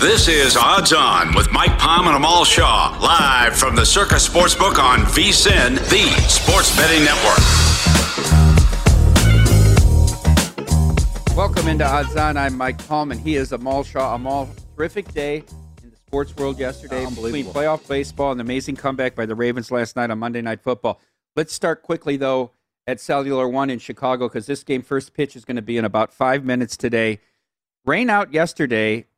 This is Odds On with Mike Palm and Amal Shaw, live from the Circa Sportsbook on VSIN, the sports betting network. Welcome into Odds On. I'm Mike Palm, and he is Amal Shaw. Amal, terrific day in the sports world yesterday between playoff baseball and the amazing comeback by the Ravens last night on Monday Night Football. Let's start quickly, though, at Cellular One in Chicago because this game first pitch is going to be in about five minutes today. Rain out yesterday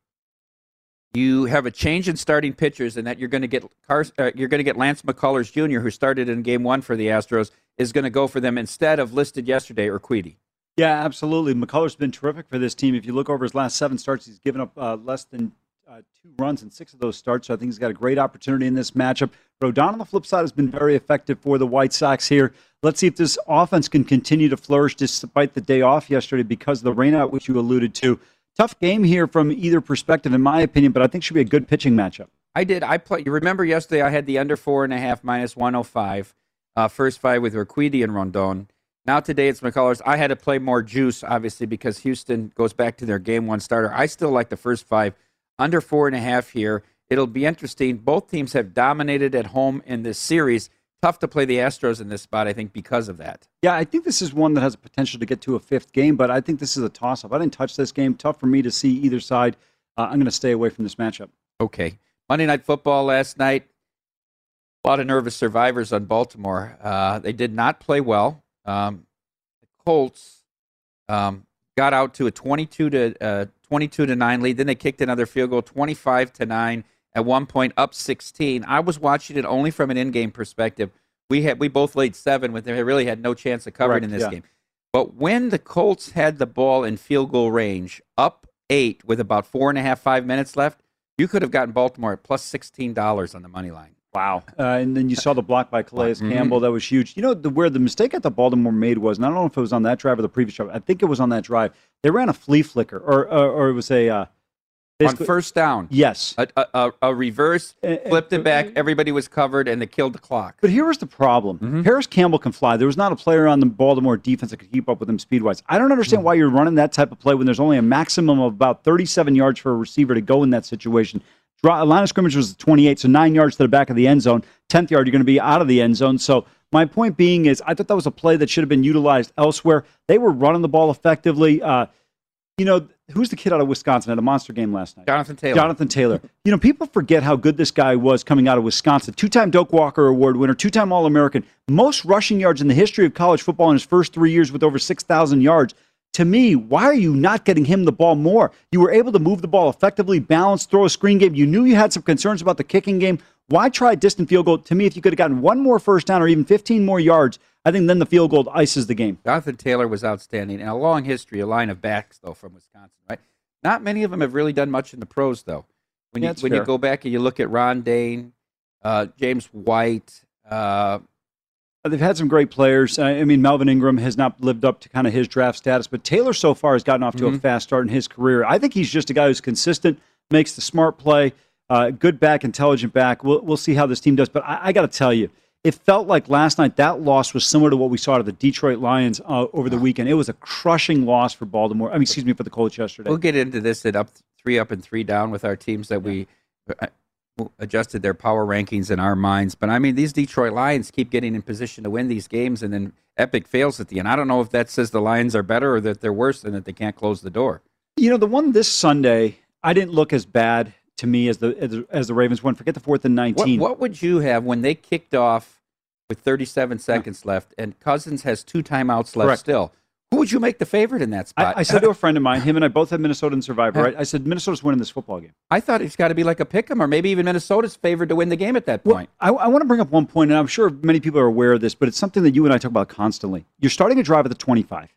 you have a change in starting pitchers, and that you're going to get uh, you're going to get Lance McCullers Jr., who started in Game One for the Astros, is going to go for them instead of listed yesterday Urquidy. Yeah, absolutely. McCullers been terrific for this team. If you look over his last seven starts, he's given up uh, less than uh, two runs in six of those starts. So I think he's got a great opportunity in this matchup. Rodon on the flip side has been very effective for the White Sox here. Let's see if this offense can continue to flourish despite the day off yesterday because of the rainout, which you alluded to tough game here from either perspective, in my opinion, but I think should be a good pitching matchup. I did. I play. You remember yesterday? I had the under four and a half minus one hundred oh five. Uh, first five with Urquidy and Rondon. Now today it's McCullers. I had to play more juice, obviously, because Houston goes back to their game one starter. I still like the first five under four and a half here. It'll be interesting. Both teams have dominated at home in this series tough to play the Astros in this spot, I think, because of that. Yeah, I think this is one that has a potential to get to a fifth game, but I think this is a toss up. I didn't touch this game. Tough for me to see either side. Uh, I'm going to stay away from this matchup. Okay. Monday Night Football last night. A lot of nervous survivors on Baltimore. Uh, they did not play well. Um, the Colts um, got out to a 22 to uh, 22 to nine lead. Then they kicked another field goal, 25 to nine at one point up 16. I was watching it only from an in-game perspective. We had we both laid seven with them. They really had no chance of covering Correct, in this yeah. game. But when the Colts had the ball in field goal range, up eight with about four and a half, five minutes left, you could have gotten Baltimore at plus sixteen dollars on the money line. Wow! Uh, and then you saw the block by Calais mm-hmm. Campbell. That was huge. You know the, where the mistake that the Baltimore made was, and I don't know if it was on that drive or the previous drive. I think it was on that drive. They ran a flea flicker, or or, or it was a. Uh, on first down. Yes. A, a, a reverse, flipped it back, everybody was covered, and they killed the clock. But here was the problem. Mm-hmm. Parris Campbell can fly. There was not a player on the Baltimore defense that could keep up with him speed wise. I don't understand mm-hmm. why you're running that type of play when there's only a maximum of about 37 yards for a receiver to go in that situation. Draw, line of scrimmage was 28, so nine yards to the back of the end zone. 10th yard, you're going to be out of the end zone. So my point being is, I thought that was a play that should have been utilized elsewhere. They were running the ball effectively. Uh, you know, who's the kid out of Wisconsin? Had a monster game last night. Jonathan Taylor. Jonathan Taylor. You know, people forget how good this guy was coming out of Wisconsin. Two-time Doak Walker Award winner, two-time All-American, most rushing yards in the history of college football in his first three years with over six thousand yards. To me, why are you not getting him the ball more? You were able to move the ball effectively, balance, throw a screen game. You knew you had some concerns about the kicking game. Why try a distant field goal? To me, if you could have gotten one more first down or even 15 more yards, I think then the field goal ices the game. Jonathan Taylor was outstanding. And a long history, a line of backs, though, from Wisconsin, right? Not many of them have really done much in the pros, though. When, Yeah, you, when you go back and you look at Ron Dayne, uh, James White, uh, Uh, They've had some great players. Uh, I mean, Melvin Ingram has not lived up to kind of his draft status, but Taylor so far has gotten off to a fast start in his career. I think he's just a guy who's consistent, makes the smart play, uh, good back, intelligent back. We'll, we'll see how this team does. But I, I got to tell you, it felt like last night that loss was similar to what we saw to the Detroit Lions uh, over the weekend. It was a crushing loss for Baltimore. I mean, excuse me, for the Colts yesterday. We'll get into this at up three up and three down with our teams that we uh, adjusted their power rankings in our minds. But I mean, these Detroit Lions keep getting in position to win these games, and then Epic fails at the end. I don't know if that says the Lions are better or that they're worse and that they can't close the door. You know, the one this Sunday, I didn't look as bad to me as the as, as the Ravens won. Forget the fourth and nineteen. what would you have when they kicked off with 37 mm. seconds left and Cousins has two timeouts left Correct. still? Who would you make the favorite in that spot? I, I said to a friend of mine, him and I both have Minnesota and Survivor, right? I said Minnesota's winning this football game. I thought it's got to be like a pick 'em, or maybe even Minnesota's favored to win the game at that Well, point. I, I want to bring up one point, and I'm sure many people are aware of this, but it's something that you and I talk about constantly. You're starting a drive at the 25.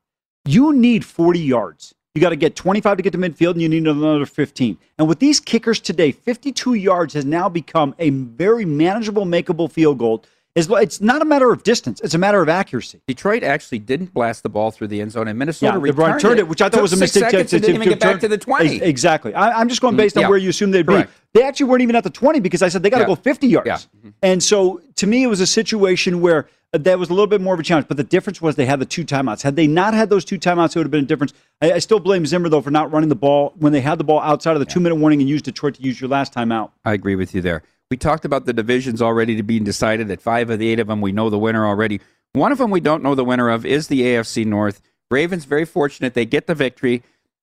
You need 40 yards. You got to get 25 to get to midfield, and you need another 15. And with these kickers today, 52 yards has now become a very manageable, makeable field goal. It's, not a matter of distance; it's a matter of accuracy. Detroit actually didn't blast the ball through the end zone, and Minnesota Yeah, returned, returned it, which I thought was a six mistake. Seconds and didn't even get back to the 20. Exactly. I, I'm just going based on yeah. where you assume they'd Correct. be. They actually weren't even at the 20 because I said they got to Yeah. go 50 yards. Mm-hmm. And so to me, it was a situation where that was a little bit more of a challenge. But the difference was they had the two timeouts. Had they not had those two timeouts, it would have been a difference. I, I still blame Zimmer though for not running the ball when they had the ball outside of the two minute warning and used Detroit to use your last timeout. I agree with you there. We talked about the divisions already to being decided. At five of the eight of them, we know the winner already. One of them we don't know the winner of is the AFC North. Ravens very fortunate they get the victory.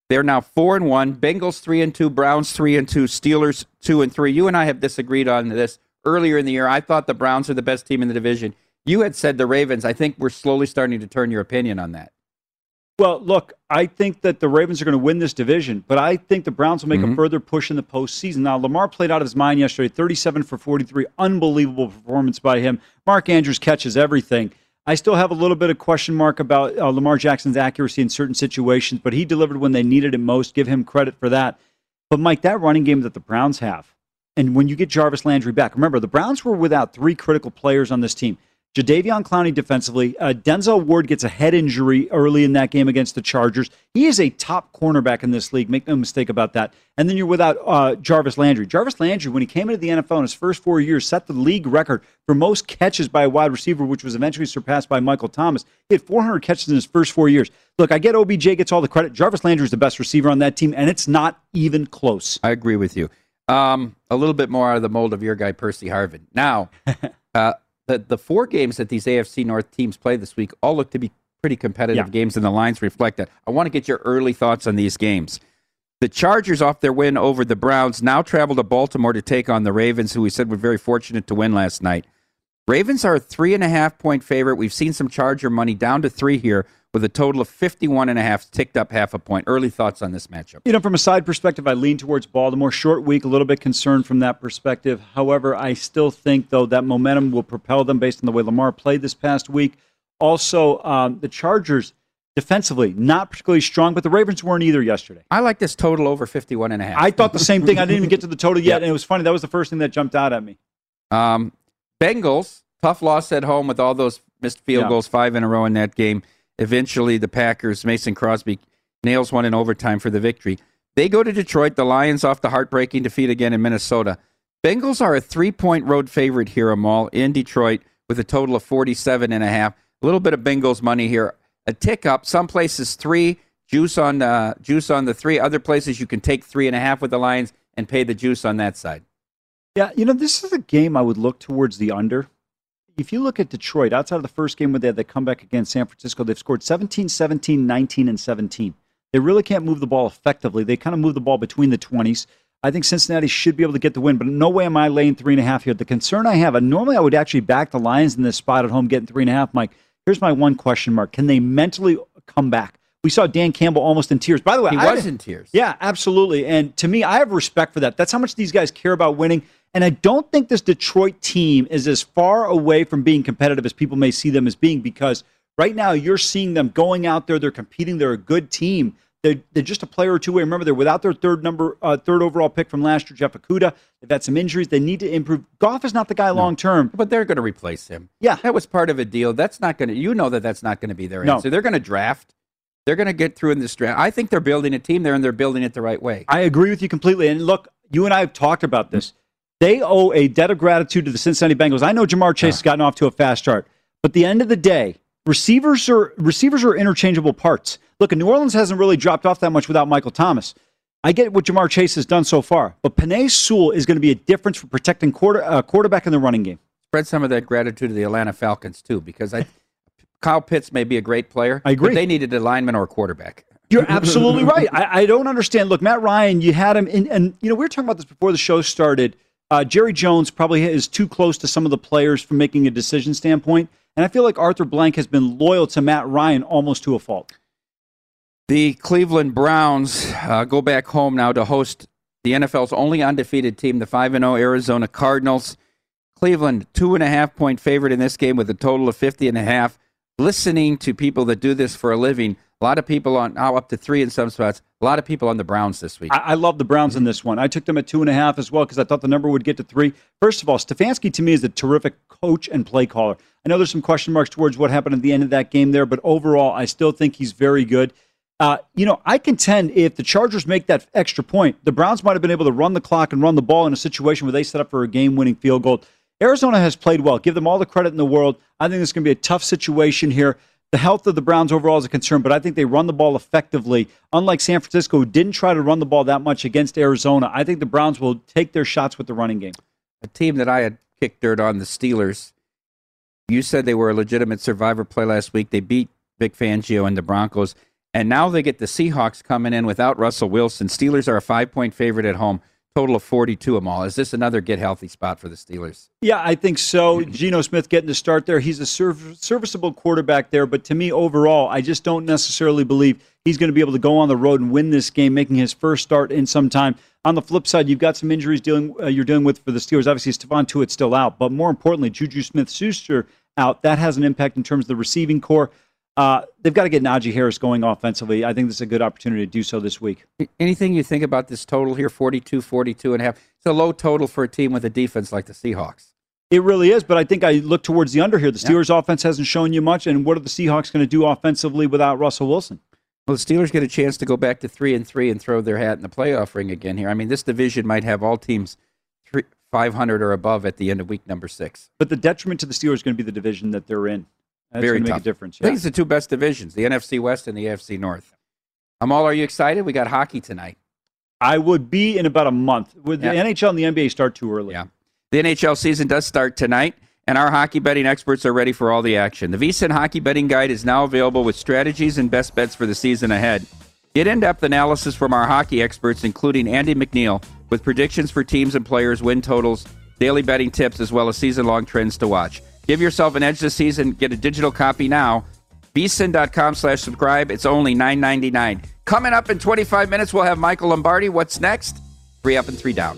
They're now four and one. Bengals three and two. Browns three and two. Steelers two and three. You and I have disagreed on this earlier in the year. I thought the Browns are the best team in the division. You had said the Ravens. I think we're slowly starting to turn your opinion on that. Well, look, I think that the Ravens are going to win this division, but I think the Browns will make a further push in the postseason. Now, Lamar played out of his mind yesterday, 37 for 43, unbelievable performance by him. Mark Andrews catches everything. I still have a little bit of question mark about uh, Lamar Jackson's accuracy in certain situations, but he delivered when they needed it most. Give him credit for that. But Mike, that running game that the Browns have, and when you get Jarvis Landry back, remember the Browns were without three critical players on this team. Jadeveon Clowney defensively. Uh, Denzel Ward gets a head injury early in that game against the Chargers. He is a top cornerback in this league. Make no mistake about that. And then you're without uh, Jarvis Landry. Jarvis Landry, when he came into the NFL in his first four years, set the league record for most catches by a wide receiver, which was eventually surpassed by Michael Thomas. He had 400 catches in his first four years. Look, I get OBJ gets all the credit. Jarvis Landry is the best receiver on that team, and it's not even close. I agree with you. Um, a little bit more out of the mold of your guy, Percy Harvin. Now, uh, the, the four games that these AFC North teams play this week all look to be pretty competitive Yeah. games, and the lines reflect that. I want to get your early thoughts on these games. The Chargers, off their win over the Browns, now travel to Baltimore to take on the Ravens, who we said were very fortunate to win last night. Ravens are a three and a half point favorite. We've seen some Charger money down to three here with a total of 51 and a half, ticked up half a point. Early thoughts on this matchup. You know, from a side perspective, I lean towards Baltimore. Short week, a little bit concerned from that perspective. However, I still think, though, that momentum will propel them based on the way Lamar played this past week. Also, um, the Chargers defensively, not particularly strong, but the Ravens weren't either yesterday. I like this total over 51 and a half. I thought the same thing. I didn't even get to the total yet, Yeah. and it was funny. That was the first thing that jumped out at me. Um, Bengals, tough loss at home with all those missed field Yeah. goals, five in a row in that game. Eventually, the Packers, Mason Crosby, nails one in overtime for the victory. They go to Detroit. The Lions off the heartbreaking defeat again in Minnesota. Bengals are a three point road favorite here, Amal, in Detroit with a total of 47 and a half. A little bit of Bengals money here. A tick up. Some places three, juice on, uh, juice on the three. Other places you can take three and a half with the Lions and pay the juice on that side. Yeah, you know, this is a game I would look towards the under. If you look at Detroit, outside of the first game where they had the comeback against San Francisco, they've scored 17, 17, 19, and 17. They really can't move the ball effectively. They kind of move the ball between the 20s. I think Cincinnati should be able to get the win, but no way am I laying three and a half here. The concern I have, and normally I would actually back the Lions in this spot at home getting three and a half, Mike. Here's my one question mark. Can they mentally come back? We saw Dan Campbell almost in tears. By the way, he I, was in tears. Yeah, absolutely. And to me, I have respect for that. That's how much these guys care about winning. And I don't think this Detroit team is as far away from being competitive as people may see them as being because right now you're seeing them going out there, they're competing, they're a good team. They're, they're just a player or two away. Remember, they're without their third number, uh, third overall pick from last year, Jeff Okudah. They've had some injuries. They need to improve. Goff is not the guy no. long term, but they're going to replace him. Yeah, that was part of a deal. That's not going to. You know that that's not going to be their no. answer. They're going to draft. They're going to get through in this draft. I think they're building a team there, and they're building it the right way. I agree with you completely. And look, you and I have talked about this. They owe a debt of gratitude to the Cincinnati Bengals. I know Ja'Marr Chase has gotten off to a fast start, but at the end of the day, receivers are receivers are interchangeable parts. Look, New Orleans hasn't really dropped off that much without Michael Thomas. I get what Ja'Marr Chase has done so far, but Penei Sewell is going to be a difference for protecting quarter, uh, quarterback in the running game. Spread some of that gratitude to the Atlanta Falcons too, because I, Kyle Pitts may be a great player. I agree. But they needed a lineman or a quarterback. You're absolutely right. I, I, don't understand. Look, Matt Ryan, you had him in, and you know we were talking about this before the show started. Uh, Jerry Jones probably is too close to some of the players from making a decision standpoint, and I feel like Arthur Blank has been loyal to Matt Ryan almost to a fault. The Cleveland Browns uh, go back home now to host the NFL's only undefeated team, the 5 0 Arizona Cardinals. Cleveland, two and a half point favorite in this game with a total of 50 and a half. Listening to people that do this for a living, a lot of people on now up to three in some spots. A lot of people on the Browns this week. I, I love the Browns in this one. I took them at two and a half as well because I thought the number would get to three. First of all, Stefanski to me is a terrific coach and play caller. I know there's some question marks towards what happened at the end of that game there, but overall, I still think he's very good. Uh, you know, I contend if the Chargers make that extra point, the Browns might have been able to run the clock and run the ball in a situation where they set up for a game winning field goal. Arizona has played well. Give them all the credit in the world. I think it's going to be a tough situation here. The health of the Browns overall is a concern, but I think they run the ball effectively. Unlike San Francisco, who didn't try to run the ball that much against Arizona, I think the Browns will take their shots with the running game. A team that I had kicked dirt on, the Steelers. You said they were a legitimate survivor play last week. They beat Vic Fangio and the Broncos. And now they get the Seahawks coming in without Russell Wilson. Steelers are a five point favorite at home. Total of 42 of them all. Is this another get healthy spot for the Steelers? Yeah, I think so. Geno Smith getting to start there. He's a serv- serviceable quarterback there. But to me, overall, I just don't necessarily believe he's going to be able to go on the road and win this game, making his first start in some time. On the flip side, you've got some injuries dealing uh, you're dealing with for the Steelers. Obviously, Stephon Tuitt's still out, but more importantly, Juju Smith-Schuster out. That has an impact in terms of the receiving core. Uh, they've got to get Najee Harris going offensively. I think this is a good opportunity to do so this week. Anything you think about this total here 42, 42 and a half? It's a low total for a team with a defense like the Seahawks. It really is, but I think I look towards the under here. The Steelers' yeah. offense hasn't shown you much, and what are the Seahawks going to do offensively without Russell Wilson? Well, the Steelers get a chance to go back to three and three and throw their hat in the playoff ring again here. I mean, this division might have all teams three, 500 or above at the end of week number six. But the detriment to the Steelers is going to be the division that they're in. That's Very tough. difference. Yeah. I think it's the two best divisions, the NFC West and the AFC North. Amal, are you excited? We got hockey tonight. I would be in about a month. Would yeah. the NHL and the NBA start too early? Yeah. The NHL season does start tonight, and our hockey betting experts are ready for all the action. The VSIN Hockey Betting Guide is now available with strategies and best bets for the season ahead. Get in depth analysis from our hockey experts, including Andy McNeil, with predictions for teams and players, win totals, daily betting tips, as well as season long trends to watch. Give yourself an edge this season. Get a digital copy now. vsin.com slash subscribe. It's only $9.99. Coming up in 25 minutes, we'll have Michael Lombardi. What's next? Three up and three down.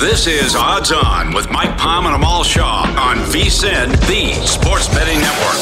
This is Odds On with Mike Palm and Amal Shaw on VSIN, the Sports Betting Network.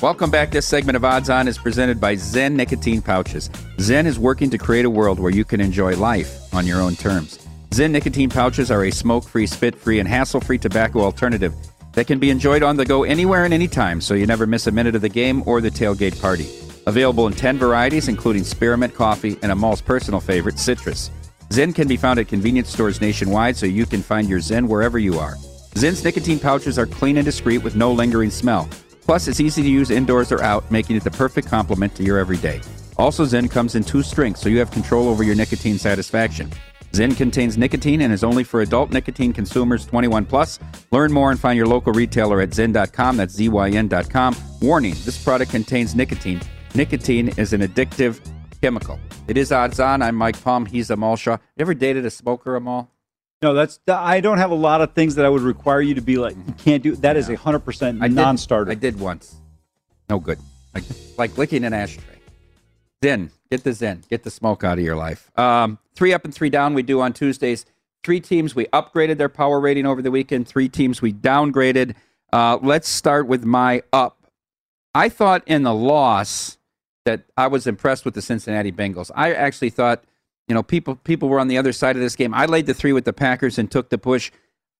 Welcome back. This segment of Odds On is presented by ZYN Nicotine Pouches. ZYN is working to create a world where you can enjoy life on your own terms. ZYN Nicotine Pouches are a smoke free, spit free, and hassle free tobacco alternative that can be enjoyed on the go anywhere and anytime so you never miss a minute of the game or the tailgate party. Available in 10 varieties, including spearmint coffee and Amal's personal favorite, citrus. ZYN can be found at convenience stores nationwide so you can find your ZYN wherever you are. ZYN's nicotine pouches are clean and discreet with no lingering smell. Plus, it's easy to use indoors or out, making it the perfect complement to your everyday. Also, ZYN comes in two strengths, so you have control over your nicotine satisfaction. ZYN contains nicotine and is only for adult nicotine consumers 21 plus. Learn more and find your local retailer at zyn.com. That's Z-Y-N.com. Warning, this product contains nicotine. Nicotine is an addictive chemical. It is odds on. I'm Mike Palm. He's Amal Shaw. You ever dated a smoker, Amal? No, that's I don't have a lot of things that I would require you to be like. You can't do that. Is a hundred percent non-starter. I did once. No good. Like like licking an ashtray. ZYN. Get the ZYN. Get the smoke out of your life. Um, three up and three down. We do on Tuesdays. Three teams we upgraded their power rating over the weekend. Three teams we downgraded. Uh, let's start with my up. I thought in the loss that I was impressed with the Cincinnati Bengals. I actually thought, you know, people people were on the other side of this game. I laid the three with the Packers and took the push.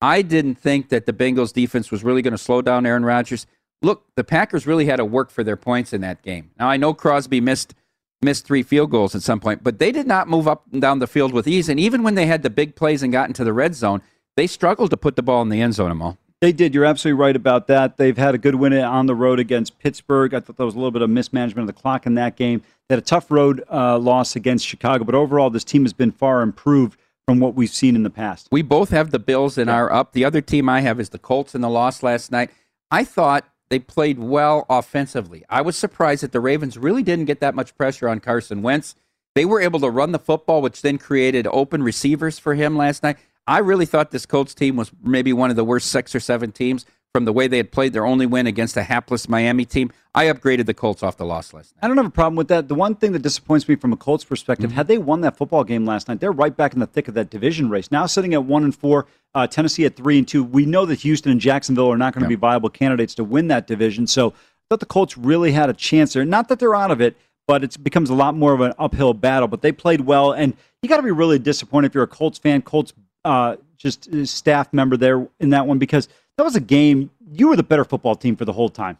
I didn't think that the Bengals defense was really going to slow down Aaron Rodgers. Look, the Packers really had to work for their points in that game. Now I know Crosby missed missed three field goals at some point, but they did not move up and down the field with ease. And even when they had the big plays and got into the red zone, they struggled to put the ball in the end zone. Amal. They did. You're absolutely right about that. They've had a good win on the road against Pittsburgh. I thought there was a little bit of mismanagement of the clock in that game. They had a tough road uh, loss against Chicago, but overall, this team has been far improved from what we've seen in the past. We both have the Bills in our up. The other team I have is the Colts in the loss last night. I thought they played well offensively. I was surprised that the Ravens really didn't get that much pressure on Carson Wentz. They were able to run the football, which then created open receivers for him last night. I really thought this Colts team was maybe one of the worst six or seven teams from the way they had played their only win against a hapless Miami team. I upgraded the Colts off the loss list. I don't have a problem with that. The one thing that disappoints me from a Colts perspective, Mm-hmm. had they won that football game last night, they're right back in the thick of that division race. Now sitting at one and four, uh, Tennessee at three and two. We know that Houston and Jacksonville are not going to be viable candidates to win that division. So I thought the Colts really had a chance there. Not that they're out of it, but it becomes a lot more of an uphill battle. But they played well, and you got to be really disappointed if you're a Colts fan, Colts uh, just staff member there in that one because that was a game. You were the better football team for the whole time.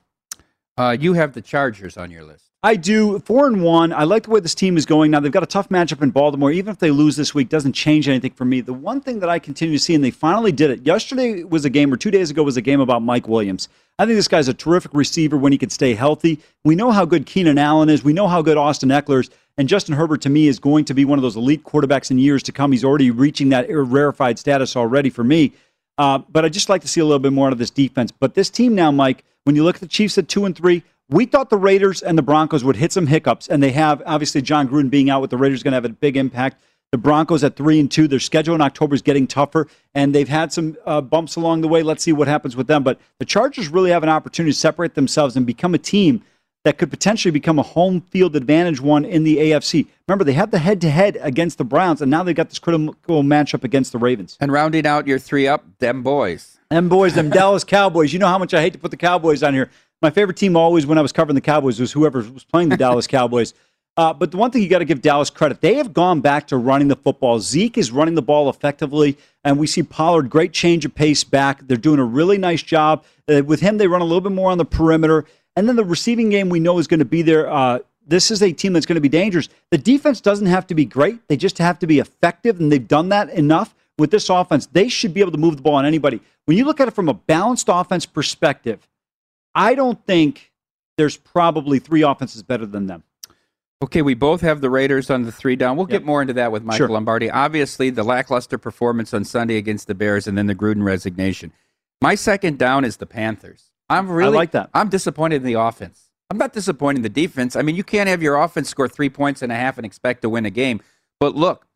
Uh, you have the Chargers on your list. I do. Four and one. I like the way this team is going now. They've got a tough matchup in Baltimore. Even if they lose this week, doesn't change anything for me. The one thing that I continue to see, and they finally did it. Yesterday was a game, or two days ago was a game about Mike Williams. I think this guy's a terrific receiver when he can stay healthy. We know how good Keenan Allen is. We know how good Austin Ekeler is. And Justin Herbert, to me, is going to be one of those elite quarterbacks in years to come. He's already reaching that rarefied status already for me. Uh, but I just like to see a little bit more out of this defense. But this team now, Mike, when you look at the Chiefs at two and three, we thought the Raiders and the Broncos would hit some hiccups, and they have. Obviously, Jon Gruden being out with the Raiders going to have a big impact. The Broncos at three and two, their schedule in October is getting tougher, and they've had some uh, bumps along the way. Let's see what happens with them. But the Chargers really have an opportunity to separate themselves and become a team that could potentially become a home field advantage one in the AFC. Remember, they had the head to head against the Browns, and now they've got this critical matchup against the Ravens. And rounding out your three up, them boys. Them boys, them Dallas Cowboys. You know how much I hate to put the Cowboys on here. My favorite team always when I was covering the Cowboys was whoever was playing the Dallas Cowboys. Uh, but the one thing you got to give Dallas credit, they have gone back to running the football. Zeke is running the ball effectively, and we see Pollard great change of pace back. They're doing a really nice job uh, with him. They run a little bit more on the perimeter, and then the receiving game we know is going to be there. Uh, this is a team that's going to be dangerous. The defense doesn't have to be great; they just have to be effective, and they've done that enough with this offense. They should be able to move the ball on anybody. When you look at it from a balanced offense perspective, I don't think there's probably three offenses better than them. Okay, we both have the Raiders on the three down. We'll yep. get more into that with Michael sure. Lombardi. Obviously, the lackluster performance on Sunday against the Bears and then the Gruden resignation. My second down is the Panthers. I'm really I like that. I'm disappointed in the offense. I'm not disappointed in the defense. I mean, you can't have your offense score three points and a half and expect to win a game. But look,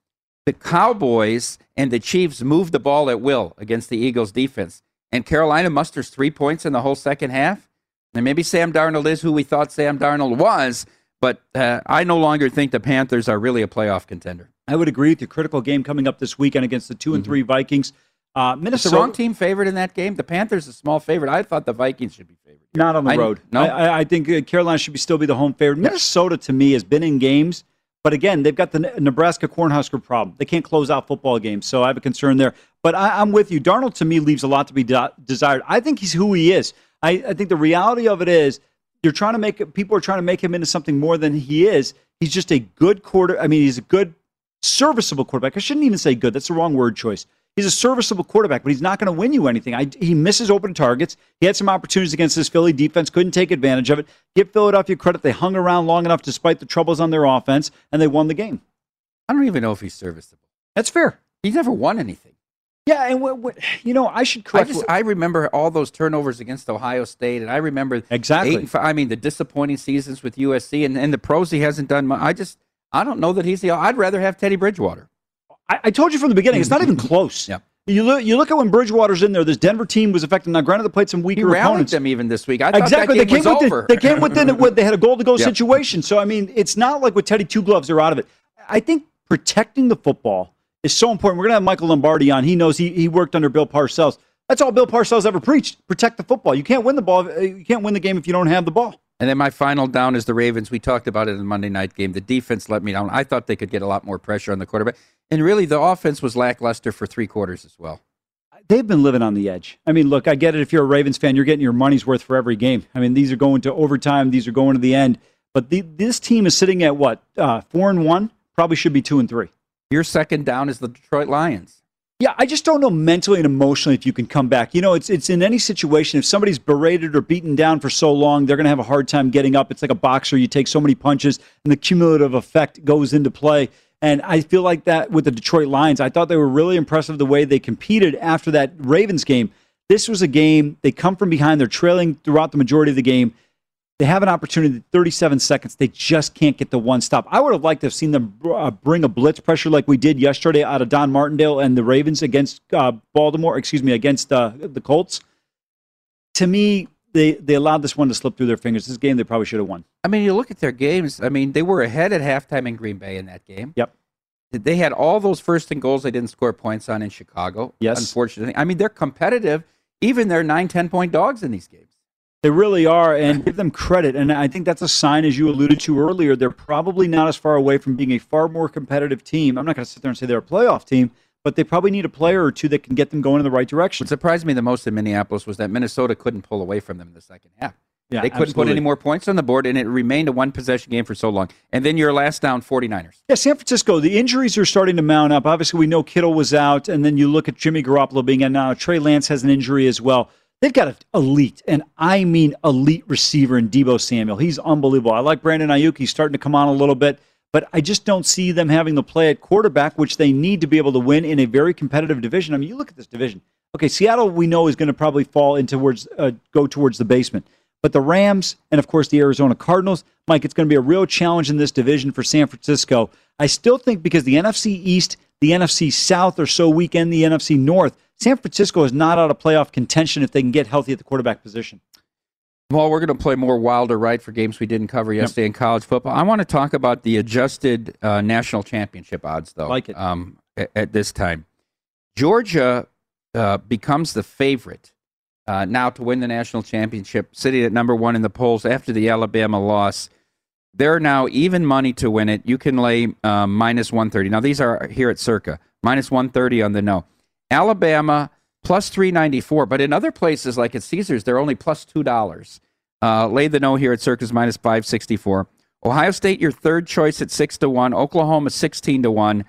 the Cowboys and the Chiefs moved the ball at will against the Eagles defense. And Carolina musters three points in the whole second half. And maybe Sam Darnold is who we thought Sam Darnold was, but uh, I no longer think the Panthers are really a playoff contender. I would agree with you. Critical game coming up this weekend against the 2 and mm-hmm. three Vikings. Uh, Minnesota. Is the wrong team favored in that game? The Panthers a small favorite. I thought the Vikings should be favored. Not on the I, road. No, I, I think uh, Carolina should be still be the home favorite. Minnesota to me has been in games, but again, they've got the Nebraska Cornhusker problem. They can't close out football games, so I have a concern there. But I, am with you. Darnold to me leaves a lot to be de- desired. I think he's who he is. I, I think the reality of it is you're trying to make people are trying to make him into something more than he is. He's just a good quarter. I mean, he's a good, serviceable quarterback. I shouldn't even say good. That's the wrong word choice. He's a serviceable quarterback, but he's not going to win you anything. I, he misses open targets. He had some opportunities against this Philly defense, couldn't take advantage of it. Give Philadelphia credit. They hung around long enough despite the troubles on their offense, and they won the game. I don't even know if he's serviceable. That's fair. He's never won anything. Yeah, and what, what, you know, I should correct. I just I remember all those turnovers against Ohio State, and I remember exactly. Five, I mean, the disappointing seasons with USC, and, and the pros he hasn't done. Much. I just I don't know that he's the. I'd rather have Teddy Bridgewater. I, I told you from the beginning, it's not even mm-hmm. close. yeah. You look, you look at when Bridgewater's in there. This Denver team was affected. Now, granted, they played some weaker he rallied opponents. them even this week. I exactly. they came was within, over. They came within it. They had a goal to go yep. situation. So I mean, it's not like with Teddy two gloves they're out of it. I think protecting the football is so important. We're going to have Michael Lombardi on. He knows he, he worked under Bill Parcells. That's all Bill Parcells ever preached. Protect the football. You can't win the ball. Uh, you can't win the game if you don't have the ball. And then my final down is the Ravens. We talked about it in the Monday night game. The defense let me down. I thought they could get a lot more pressure on the quarterback. And really, the offense was lackluster for three quarters as well. They've been living on the edge. I mean, look, I get it. If you're a Ravens fan, you're getting your money's worth for every game. I mean, these are going to overtime. These are going to the end. But the, this team is sitting at what? Uh, four and one? Probably should be two and three. Your second down is the Detroit Lions. Yeah, I just don't know mentally and emotionally if you can come back. You know, it's it's in any situation. If somebody's berated or beaten down for so long, they're going to have a hard time getting up. It's like a boxer; you take so many punches, and the cumulative effect goes into play. And I feel like that with the Detroit Lions. I thought they were really impressive the way they competed after that Ravens game. This was a game they come from behind; they're trailing throughout the majority of the game, they have an opportunity, 37 seconds. They just can't get the one stop. I would have liked to have seen them uh, bring a blitz pressure like we did yesterday out of Don Martindale and the Ravens against uh, Baltimore, excuse me, against uh, the Colts. To me, they, they allowed this one to slip through their fingers. This game they probably should have won. I mean, you look at their games. I mean, they were ahead at halftime in Green Bay in that game. Yep. They had all those first and goals they didn't score points on in Chicago. Yes. Unfortunately. I mean, they're competitive. Even they're 9 10 point dogs in these games. They really are, and give them credit. And I think that's a sign, as you alluded to earlier, they're probably not as far away from being a far more competitive team. I'm not going to sit there and say they're a playoff team, but they probably need a player or two that can get them going in the right direction. What surprised me the most in Minneapolis was that Minnesota couldn't pull away from them in the second half. Yeah, they couldn't put any more points on the board, and it remained a one possession game for so long. And then your last down, 49ers. Yeah, San Francisco, the injuries are starting to mount up. Obviously, we know Kittle was out, and then you look at Jimmy Garoppolo being out now. Trey Lance has an injury as well. They've got an elite, and I mean elite receiver in Deebo Samuel. He's unbelievable. I like Brandon Aiyuk. He's starting to come on a little bit, but I just don't see them having the play at quarterback, which they need to be able to win in a very competitive division. I mean, you look at this division. Okay, Seattle, we know is going to probably fall into towards uh, go towards the basement. But the Rams and, of course, the Arizona Cardinals, Mike, it's going to be a real challenge in this division for San Francisco. I still think because the NFC East, the NFC South are so weak, and the NFC North, San Francisco is not out of playoff contention if they can get healthy at the quarterback position. Well, we're going to play more Wilder right for games we didn't cover yesterday in college football. I want to talk about the adjusted uh, national championship odds, though. Like it. Um, at, at this time, Georgia uh, becomes the favorite uh, now to win the national championship, sitting at number one in the polls after the Alabama loss. They're now even money to win it. You can lay um, minus 130. Now, these are here at Circa, minus 130 on the no. Alabama plus 394, but in other places like at Caesars, they're only plus $2. Uh, lay the no here at Circa minus 564. Ohio State, your third choice at 6 to 1. Oklahoma, 16 to 1.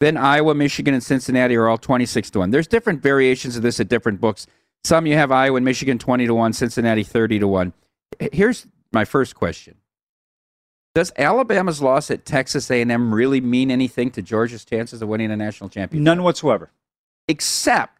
Then Iowa, Michigan, and Cincinnati are all 26 to 1. There's different variations of this at different books. Some you have Iowa and Michigan 20 to 1, Cincinnati 30 to 1. Here's my first question. Does Alabama's loss at Texas A&M really mean anything to Georgia's chances of winning a national championship? None whatsoever. Except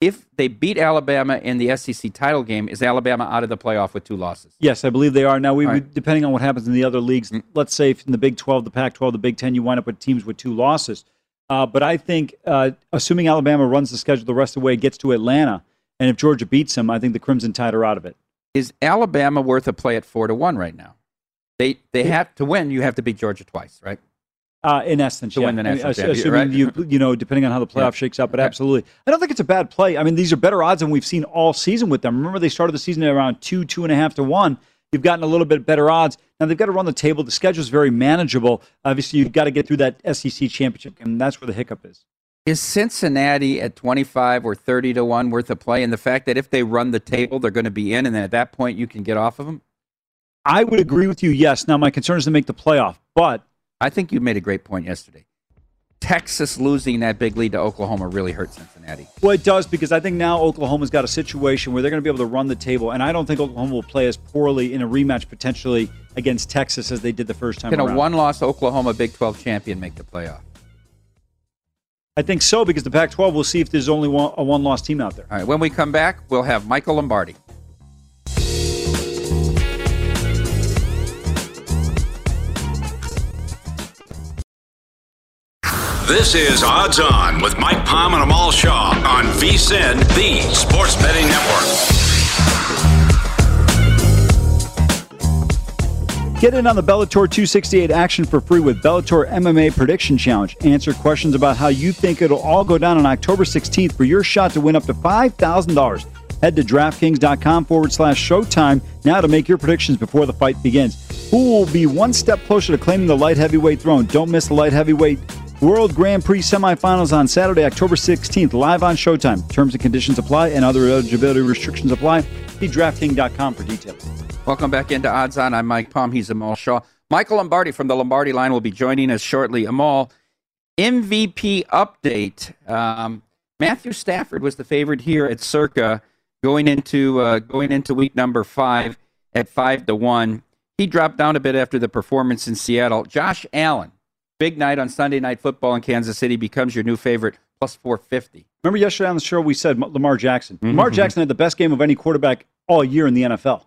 if they beat Alabama in the SEC title game, is Alabama out of the playoff with two losses? Yes, I believe they are. Now, we right. depending on what happens in the other leagues, let's say if in the Big 12, the Pac 12, the Big 10, you wind up with teams with two losses. Uh, but I think, uh, assuming Alabama runs the schedule the rest of the way, gets to Atlanta, and if Georgia beats them, I think the Crimson Tide are out of it. Is Alabama worth a play at four to one right now? They they have to win. You have to beat Georgia twice, right? Uh, in essence, To yeah. win the I mean, national championship, assuming right? you you know, depending on how the playoff Yeah. shakes out, but Okay. absolutely, I don't think it's a bad play. I mean, these are better odds than we've seen all season with them. Remember, they started the season at around two, two and a half to one. You've gotten a little bit better odds. Now they've got to run the table. The schedule's very manageable. Obviously, you've got to get through that SEC championship, and that's where the hiccup is. Is Cincinnati at 25 or 30 to 1 worth a play? And the fact that if they run the table, they're going to be in, and then at that point, you can get off of them? I would agree with you. Yes. Now my concern is to make the playoff, but I think you made a great point yesterday. Texas losing that big lead to Oklahoma really hurt Cincinnati. Well, it does because I think now Oklahoma's got a situation where they're going to be able to run the table, and I don't think Oklahoma will play as poorly in a rematch potentially against Texas as they did the first time Can a one loss Oklahoma Big 12 champion make the playoff? I think so because the Pac-12 will see if there's only one, a one-loss team out there. All right, when we come back, we'll have Michael Lombardi. This is Odds On with Mike Palm and Amal Shaw on VSIN, the Sports Betting Network. Get in on the Bellator 268 action for free with Bellator MMA Prediction Challenge. Answer questions about how you think it'll all go down on October 16th for your shot to win up to $5,000. Head to DraftKings.com forward slash showtime now to make your predictions before the fight begins. Who will be one step closer to claiming the light heavyweight throne? Don't miss the light heavyweight World Grand Prix semifinals on Saturday, October 16th, live on Showtime. Terms and conditions apply and other eligibility restrictions apply. See DraftKings.com for details. Welcome back into Odds On. I'm Mike Palm. He's Amal Shaw. Michael Lombardi from the Lombardi line will be joining us shortly. Amal, MVP update. Um, Matthew Stafford was the favorite here at Circa going into uh, going into week number five at five to one. He dropped down a bit after the performance in Seattle. Josh Allen, big night on Sunday Night Football in Kansas City, becomes your new favorite plus four fifty. Remember yesterday on the show we said Lamar Jackson. Mm-hmm. Lamar Jackson had the best game of any quarterback all year in the NFL.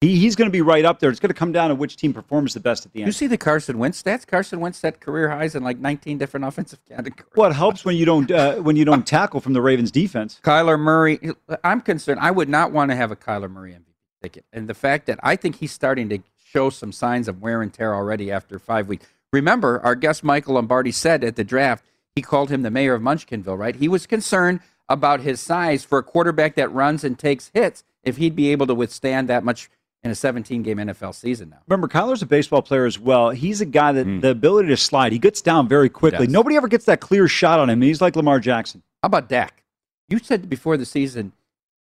He, he's going to be right up there. It's going to come down to which team performs the best at the end. You see the Carson Wentz stats? Carson Wentz set career highs in like 19 different offensive categories. Well, it helps when you don't uh, when you don't tackle from the Ravens defense. Kyler Murray, I'm concerned. I would not want to have a Kyler Murray MVP ticket. And the fact that I think he's starting to show some signs of wear and tear already after five weeks. Remember, our guest Michael Lombardi said at the draft, he called him the mayor of Munchkinville, right? He was concerned about his size for a quarterback that runs and takes hits, if he'd be able to withstand that much in a 17 game NFL season now. Remember, Kyler's a baseball player as well. He's a guy that hmm. the ability to slide. He gets down very quickly. Nobody ever gets that clear shot on him. He's like Lamar Jackson. How about Dak? You said before the season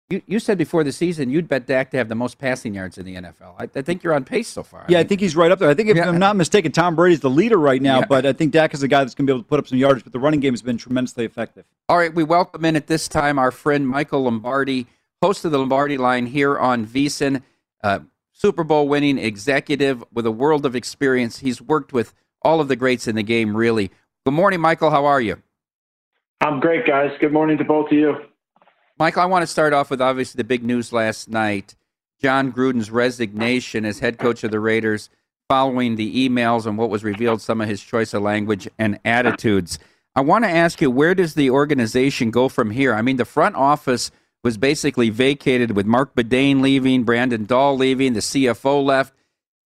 You, you said before the season you'd bet Dak to have the most passing yards in the NFL. I, I think you're on pace so far. Yeah, I, I think he's right up there. I think if yeah. I'm not mistaken, Tom Brady's the leader right now, yeah. but I think Dak is a guy that's going to be able to put up some yards. But the running game has been tremendously effective. All right, we welcome in at this time our friend Michael Lombardi, host of the Lombardi Line here on VSiN, uh, Super Bowl winning executive with a world of experience. He's worked with all of the greats in the game, really. Good morning, Michael. How are you? I'm great, guys. Good morning to both of you. Michael, I want to start off with obviously the big news last night Jon Gruden's resignation as head coach of the Raiders following the emails and what was revealed some of his choice of language and attitudes. I want to ask you, where does the organization go from here? I mean, the front office was basically vacated with Marc Badain leaving, Brandon Doll leaving, the CFO left.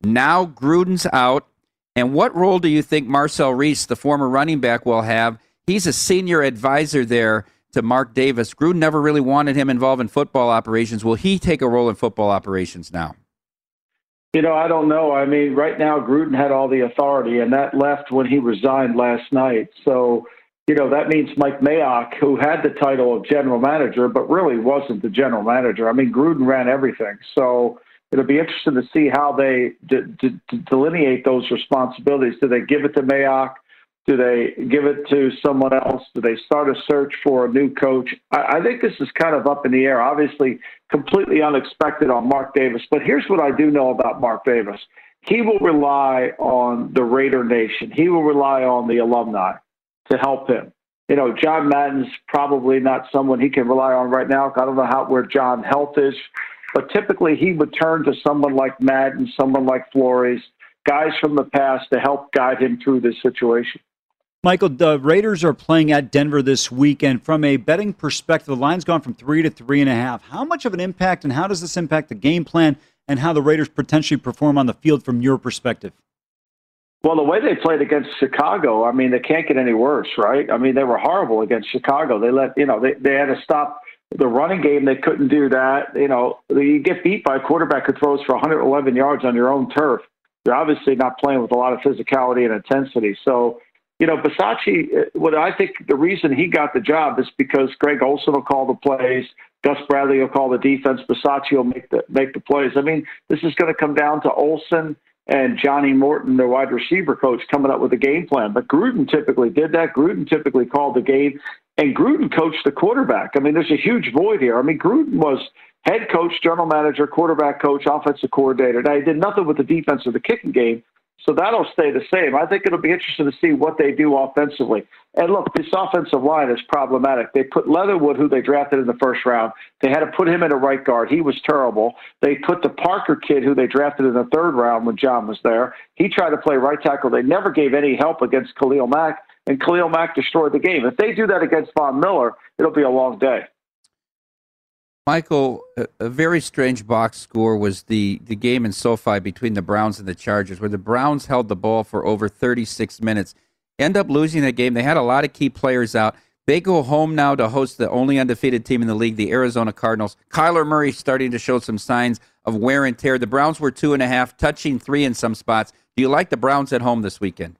Now Gruden's out. And what role do you think Marcel Reece, the former running back, will have? He's a senior advisor there to Mark Davis. Gruden never really wanted him involved in football operations. Will he take a role in football operations now? You know, I don't know. I mean, right now Gruden had all the authority, and that left when he resigned last night. So, you know, that means Mike Mayock, who had the title of general manager, but really wasn't the general manager. I mean, Gruden ran everything. So it'll be interesting to see how they delineate those responsibilities. Do they give it to Mayock? Do they give it to someone else? Do they start a search for a new coach? I, I think this is kind of up in the air. Obviously, completely unexpected on Mark Davis. But here's what I do know about Mark Davis he will rely on the Raider Nation, he will rely on the alumni to help him. You know, John Madden's probably not someone he can rely on right now. I don't know how where John health is, but typically he would turn to someone like Madden, someone like Flores, guys from the past to help guide him through this situation. Michael, the Raiders are playing at Denver this weekend. From a betting perspective, the line's gone from three to three and a half. How much of an impact, and how does this impact the game plan and how the Raiders potentially perform on the field from your perspective? Well, the way they played against Chicago, I mean, they can't get any worse, right? I mean, they were horrible against Chicago. They let, you know, they, they had to stop the running game. They couldn't do that. You know, you get beat by a quarterback who throws for 111 yards on your own turf. You're obviously not playing with a lot of physicality and intensity. So, you know, Bisaccia, uh, what I think the reason he got the job is because Greg Olson will call the plays, Gus Bradley will call the defense, Bisaccia will make the make the plays. I mean, this is going to come down to Olson and Johnny Morton, their wide receiver coach, coming up with a game plan. But Gruden typically did that. Gruden typically called the game, and Gruden coached the quarterback. I mean, there's a huge void here. I mean, Gruden was head coach, general manager, quarterback coach, offensive coordinator. Now he did nothing with the defense or the kicking game, so that'll stay the same. I think it'll be interesting to see what they do offensively. And look, this offensive line is problematic. They put Leatherwood, who they drafted in the first round, they had to put him in a right guard. He was terrible. They put the Parker kid, who they drafted in the third round when John was there. He tried to play right tackle. They never gave any help against Khalil Mack, and Khalil Mack destroyed the game. If they do that against Von Miller, it'll be a long day. Michael, a, very strange box score was the, the game in SoFi between the Browns and the Chargers, where the Browns held the ball for over 36 minutes. End up losing that game. They had a lot of key players out. They go home now to host the only undefeated team in the league, the Arizona Cardinals. Kyler Murray starting to show some signs of wear and tear. The Browns were two and a half, touching three in some spots. Do you like the Browns at home this weekend?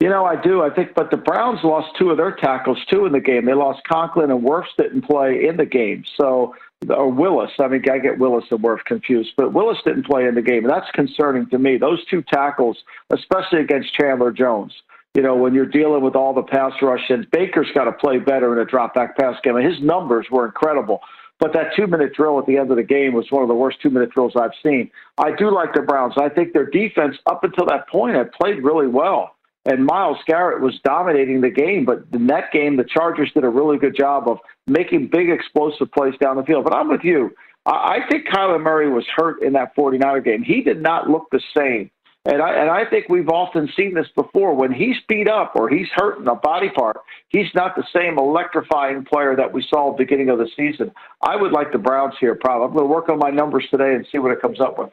You know, I do. I think, but the Browns lost two of their tackles too in the game. They lost Conklin and Wirfs didn't play in the game. So, or Willis. I mean, I get Willis and Wirfs confused, but Willis didn't play in the game, and that's concerning to me. Those two tackles, especially against Chandler Jones. You know, when you're dealing with all the pass rush, and Baker's got to play better in a drop back pass game. And his numbers were incredible. But that two minute drill at the end of the game was one of the worst two minute drills I've seen. I do like the Browns. I think their defense up until that point had played really well and Myles Garrett was dominating the game. But in that game, the Chargers did a really good job of making big explosive plays down the field. But I'm with you. I think Kyler Murray was hurt in that 49er game. He did not look the same. And I, and I think we've often seen this before. When he's beat up or he's hurt in a body part, he's not the same electrifying player that we saw at the beginning of the season. I would like the Browns here, probably. I'm going to work on my numbers today and see what it comes up with.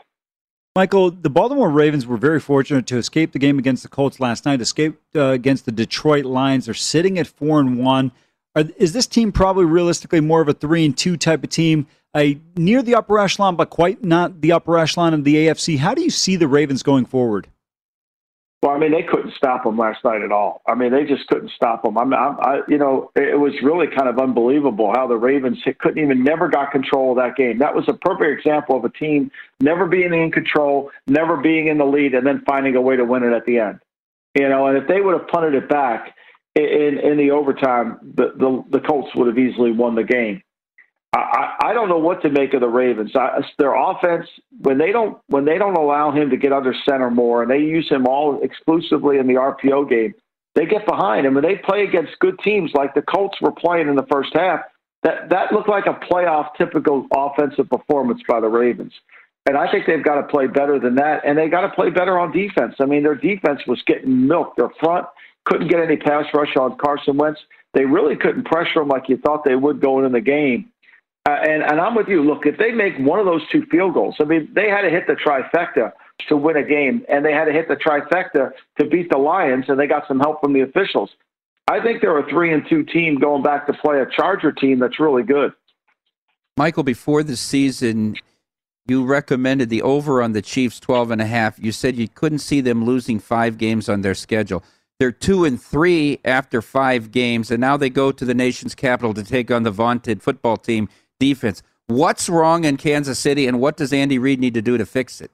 Michael, the Baltimore Ravens were very fortunate to escape the game against the Colts last night. Escape uh, against the Detroit Lions. They're sitting at four and one. Are, is this team probably realistically more of a three and two type of team? Uh, near the upper echelon, but quite not the upper echelon of the AFC. How do you see the Ravens going forward? Well, I mean, they couldn't stop them last night at all. I mean, they just couldn't stop them. I mean, I, I, you know, it was really kind of unbelievable how the Ravens couldn't even never got control of that game. That was a perfect example of a team never being in control, never being in the lead, and then finding a way to win it at the end. You know, and if they would have punted it back in in the overtime, the the, the Colts would have easily won the game. I, I don't know what to make of the Ravens. I, their offense when they don't when they don't allow him to get under center more, and they use him all exclusively in the RPO game, they get behind. And when they play against good teams like the Colts were playing in the first half, that that looked like a playoff typical offensive performance by the Ravens. And I think they've got to play better than that, and they got to play better on defense. I mean, their defense was getting milked. Their front couldn't get any pass rush on Carson Wentz. They really couldn't pressure him like you thought they would going in the game. Uh, and, and I'm with you. Look, if they make one of those two field goals, I mean, they had to hit the trifecta to win a game, and they had to hit the trifecta to beat the Lions, and they got some help from the officials. I think they're a three and two team going back to play a Charger team that's really good. Michael, before the season, you recommended the over on the Chiefs 12 and a half. You said you couldn't see them losing five games on their schedule. They're two and three after five games, and now they go to the nation's capital to take on the vaunted football team defense. What's wrong in Kansas City, and what does Andy Reid need to do to fix it?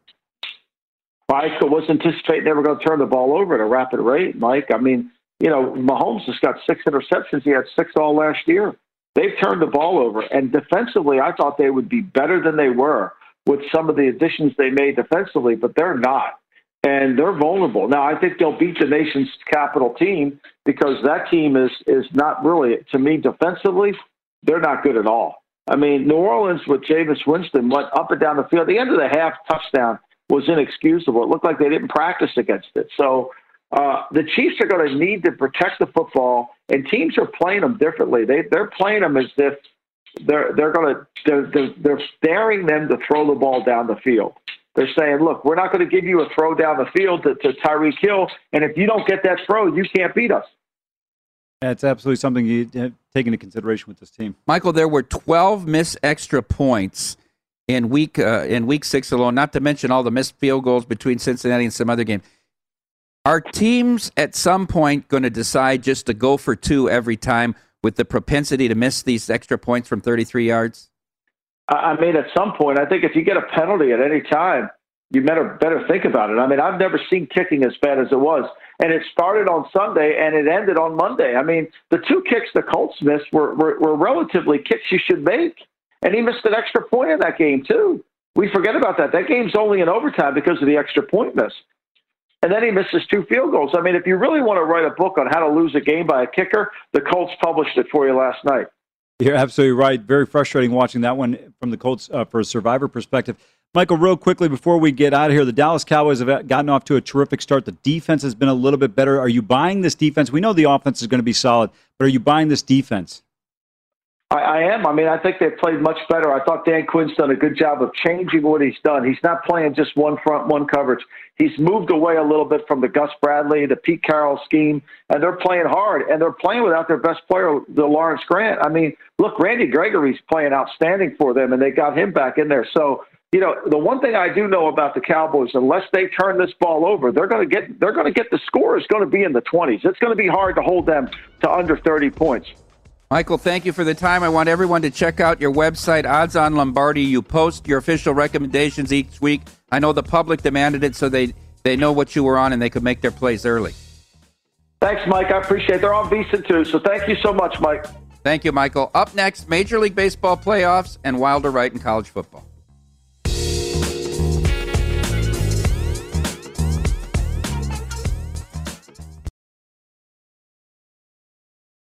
I was anticipating they were going to turn the ball over at a rapid rate, Mike. I mean, you know, Mahomes has got six interceptions. He had six all last year. They've turned the ball over. And defensively, I thought they would be better than they were with some of the additions they made defensively, but they're not. And they're vulnerable. Now, I think they'll beat the nation's capital team because that team is is not really, to me, defensively, they're not good at all. I mean, New Orleans with Jameis Winston went up and down the field. The end of the half touchdown was inexcusable. It looked like they didn't practice against it. So uh, the Chiefs are going to need to protect the football, and teams are playing them differently. They they're playing them as if they're they're going to they're, they're, they're daring them to throw the ball down the field. They're saying, look, we're not going to give you a throw down the field to, to Tyreek Hill, and if you don't get that throw, you can't beat us. That's absolutely something you take into consideration with this team. Michael, there were 12 missed extra points in week uh, in week six alone. Not to mention all the missed field goals between Cincinnati and some other game. Are teams at some point going to decide just to go for two every time with the propensity to miss these extra points from 33 yards? I mean, at some point, I think if you get a penalty at any time, you better better think about it. I mean, I've never seen kicking as bad as it was and it started on Sunday and it ended on Monday. I mean, the two kicks the Colts missed were, were, were relatively kicks you should make. And he missed an extra point in that game, too. We forget about that. That game's only in overtime because of the extra point miss. And then he misses two field goals. I mean, if you really want to write a book on how to lose a game by a kicker, the Colts published it for you last night. You're absolutely right. Very frustrating watching that one from the Colts uh, for a survivor perspective. Michael, real quickly before we get out of here, the Dallas Cowboys have gotten off to a terrific start. The defense has been a little bit better. Are you buying this defense? We know the offense is going to be solid, but are you buying this defense? I, I am. I mean, I think they've played much better. I thought Dan Quinn's done a good job of changing what he's done. He's not playing just one front, one coverage. He's moved away a little bit from the Gus Bradley, the Pete Carroll scheme, and they're playing hard. And they're playing without their best player, the Lawrence Grant. I mean, look, Randy Gregory's playing outstanding for them, and they got him back in there. So you know, the one thing I do know about the Cowboys, unless they turn this ball over, they're going to get they're going to get the score is going to be in the 20s. It's going to be hard to hold them to under 30 points. Michael, thank you for the time. I want everyone to check out your website, Odds on Lombardi. You post your official recommendations each week. I know the public demanded it, so they they know what you were on and they could make their plays early. Thanks, Mike. I appreciate it. They're on VSiN too, so thank you so much, Mike. Thank you, Michael. Up next, Major League Baseball playoffs and Wild or Right in college football.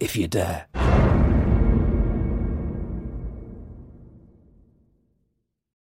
if you dare.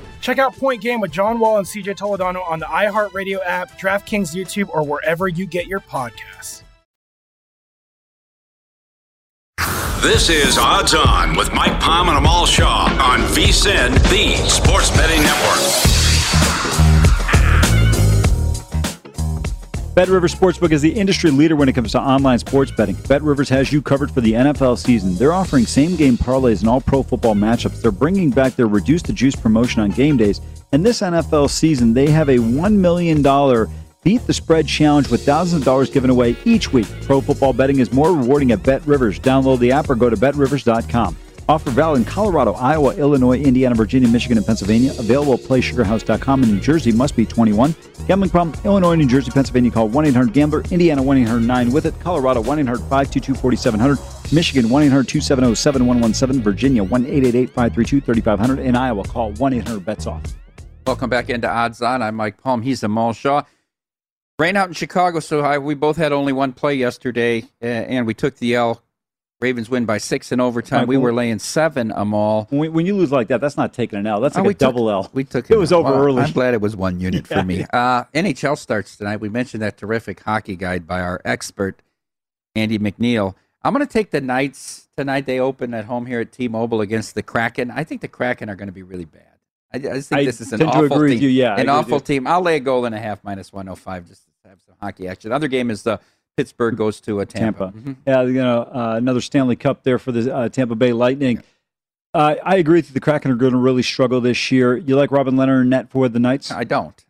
Check out Point Game with John Wall and CJ Toledano on the iHeartRadio app, DraftKings YouTube, or wherever you get your podcasts. This is Odds On with Mike Palm and Amal Shaw on VSIN, the Sports Betting Network. Bet Rivers Sportsbook is the industry leader when it comes to online sports betting. Bet Rivers has you covered for the NFL season. They're offering same game parlays and all pro football matchups. They're bringing back their reduced the juice promotion on game days. And this NFL season, they have a $1 million Beat the Spread Challenge with thousands of dollars given away each week. Pro football betting is more rewarding at Bet Rivers. Download the app or go to betrivers.com. Offer valid in Colorado, Iowa, Illinois, Indiana, Virginia, Michigan, and Pennsylvania. Available at playsugarhouse.com. In New Jersey, must be 21. Gambling problem? Illinois, New Jersey, Pennsylvania. Call 1 800 Gambler. Indiana 1 800 9 with it. Colorado 1 800 522 4700. Michigan 1 800 270 7117. Virginia 1 888 532 3500. In Iowa, call 1 800 bets off. Welcome back into Odds On. I'm Mike Palm. He's Amal Shaw. Rain out in Chicago, so we both had only one play yesterday, uh, and we took the L. Ravens win by six in overtime. Right, we were laying seven, Amal. When, when you lose like that, that's not taking an L. That's Oh, like we a double L. We took It was over early. I'm glad it was one unit for me. Uh, NHL starts tonight. We mentioned that terrific hockey guide by our expert, Andy McNeil. I'm going to take the Knights tonight. They open at home here at T-Mobile against the Kraken. I think the Kraken are going to be really bad. I, I just think I this is an awful agree team. with you, yeah, an awful team. I'll lay a goal and a half minus 105 just to have some hockey action. Other game is the Pittsburgh goes to a Tampa. Tampa. Yeah, you know, uh, another Stanley Cup there for the uh, Tampa Bay Lightning. Uh, I agree with you. The Kraken are going to really struggle this year. You like Robin Lehner and net for the Knights? I don't.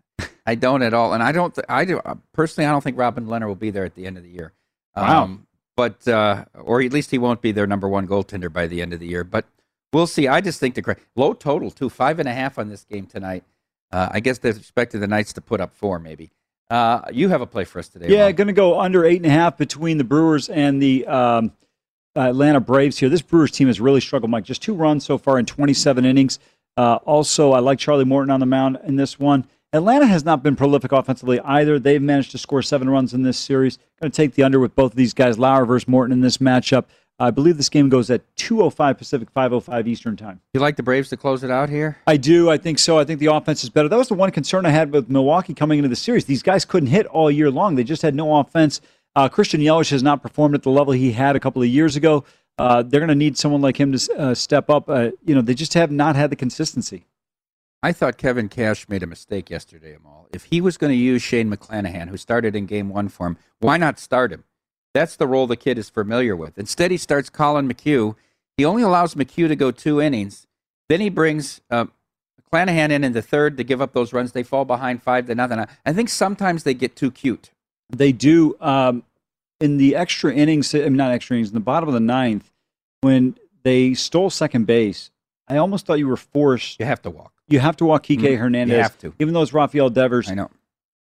I don't at all, and I don't. th- I do uh, personally. I don't think Robin Lehner will be there at the end of the year. Wow. but uh, or at least he won't be their number one goaltender by the end of the year. But we'll see. I just think the Kra- low total too, five and a half on this game tonight. Uh, I guess they're expecting the Knights to put up four, maybe. Uh, you have a play for us today. Yeah, Ron. going to go under eight and a half between the Brewers and the um, Atlanta Braves here. This Brewers team has really struggled, Mike. Just two runs so far in 27 innings. Uh, also, I like Charlie Morton on the mound in this one. Atlanta has not been prolific offensively either. They've managed to score seven runs in this series. Going to take the under with both of these guys, Lauer versus Morton, in this matchup. I believe this game goes at 2:05 Pacific, 5:05 Eastern time. You like the Braves to close it out here? I do. I think so. I think the offense is better. That was the one concern I had with Milwaukee coming into the series. These guys couldn't hit all year long. They just had no offense. Uh, Christian Yelich has not performed at the level he had a couple of years ago. Uh, they're going to need someone like him to uh, step up. Uh, you know, they just have not had the consistency. I thought Kevin Cash made a mistake yesterday, Amal. If he was going to use Shane McClanahan, who started in game one for him, why not start him? That's the role the kid is familiar with. Instead, he starts Colin McHugh. He only allows McHugh to go two innings. Then he brings uh, McClanahan in in the third to give up those runs. They fall behind five to nothing. I think sometimes they get too cute. They do um, in the extra innings. I mean, not extra innings. In the bottom of the ninth, when they stole second base, I almost thought you were forced. You have to walk. You have to walk Kike Mm, you Hernandez. have to. Even though it's Rafael Devers. I know.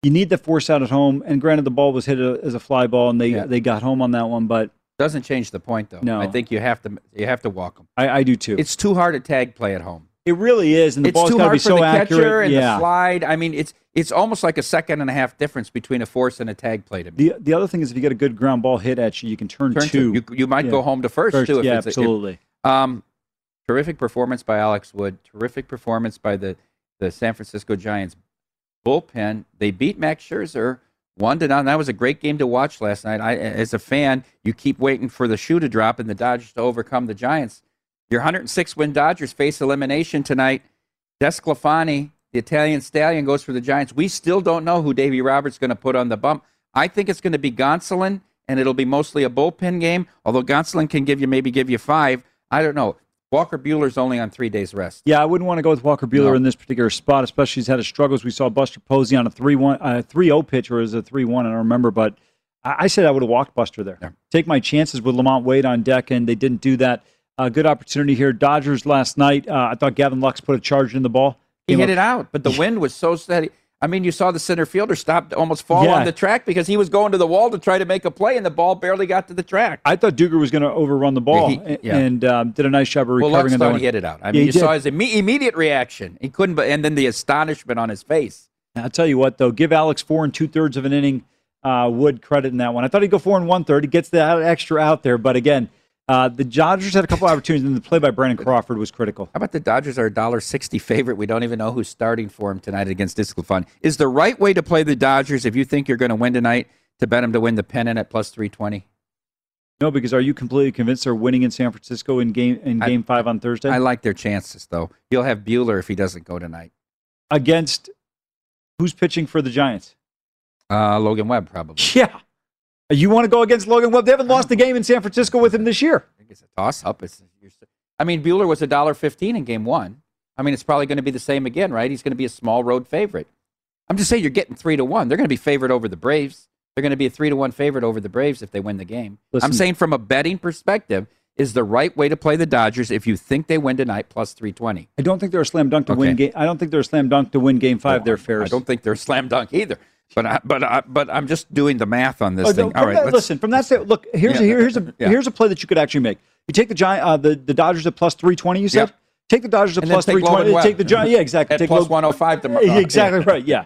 You need the force out at home. And granted, the ball was hit as a fly ball, and they, Yeah. they got home on that one. But Doesn't change the point though. No. I think you have to you have to walk them. I, I do too. It's too hard to tag play at home. it really is. And the it's ball's got to be so the accurate. catcher and yeah. the slide. I mean, it's it's almost like a second and a half difference between a force and a tag play to me. The, the other thing is if you get a good ground ball hit at you, you can turn, Turn two. two. You, you might Yeah. go home to first, First, too. If yeah, it's a- if- absolutely. um, terrific performance by Alex Wood. Terrific performance by the the San Francisco Giants bullpen. They beat Max Scherzer one to none. That was a great game to watch last night. I, as a fan, you keep waiting for the shoe to drop and the Dodgers to overcome the Giants. Your 106 win Dodgers face elimination tonight. Desclafani, the Italian stallion, goes for the Giants. We still don't know who Davy Roberts is going to put on the bump. I think it's going to be Gonsolin, and it'll be mostly a bullpen game. Although Gonsolin can give you maybe give you five. I don't know. Walker Buehler's only on three days rest. Yeah, I wouldn't want to go with Walker Bueller No. in this particular spot, especially he's had his struggles. We saw Buster Posey on a 3 1, uh, 3 0 pitch, or is a 3 1? I don't remember, but I, I said I would have walked Buster there. Take my chances with LaMonte Wade on deck, and they didn't do that. Uh, good opportunity here. Dodgers last night. Uh, I thought Gavin Lux put a charge in the ball. He hit it out, but the wind was so steady. I mean, you saw the center fielder stop, almost fall Yeah. on the track because he was going to the wall to try to make a play, and the ball barely got to the track. I thought Duggar was going to overrun the ball he- yeah. and um, did a nice job of Well, recovering Lux thought one. he hit it out. I Yeah, mean, you did. saw his imme- immediate reaction. He couldn't, but and then the astonishment on his face. I'll tell you what, though, give Alex four and two thirds of an inning. Uh, Wood credit in that one. I thought he'd go four and one third. He gets that extra out there, but again, uh, the Dodgers had a couple opportunities, and the play by Brandon Crawford was critical. How about the Dodgers are a dollar sixty favorite? We don't even know who's starting for him tonight against Disclafon. Is the right way to play the Dodgers if you think you're going to win tonight to bet them to win the pennant at plus three twenty? No, because are you completely convinced they're winning in San Francisco in game in I- Game Five on Thursday I like their chances though. You'll have Buehler if he doesn't go tonight. against who's pitching for the Giants? Uh, Logan Webb probably. Yeah, you want to go against Logan Webb? They haven't lost a game in San Francisco with him this year. I think it's a toss up. It's, I mean, Buehler was a dollar fifteen in game one. I mean, it's probably going to be the same again, right? He's going to be a small road favorite. I'm just saying you're getting three to one. They're going to be favored over the Braves. They're going to be a three to one favorite over the Braves if they win the game. Listen- I'm saying from a betting perspective, is the right way to play the Dodgers if you think they win tonight plus three twenty. I don't think they're a slam dunk to win game. I don't think they're a slam dunk to win Game Five. They're fair. I don't think they're a slam dunk either. But I, but I, but I'm just doing the math on this Oh, thing. no, All right, that- listen. From that, sta- look here's a, Yeah. here's a Yeah. here's a play that you could actually make. You take the giant uh, the the Dodgers at plus three twenty. You said Yep. take the Dodgers at plus three twenty. Take the giant. Yeah, exactly. At take plus Log- 105 tomorrow. Yeah, exactly right. Yeah.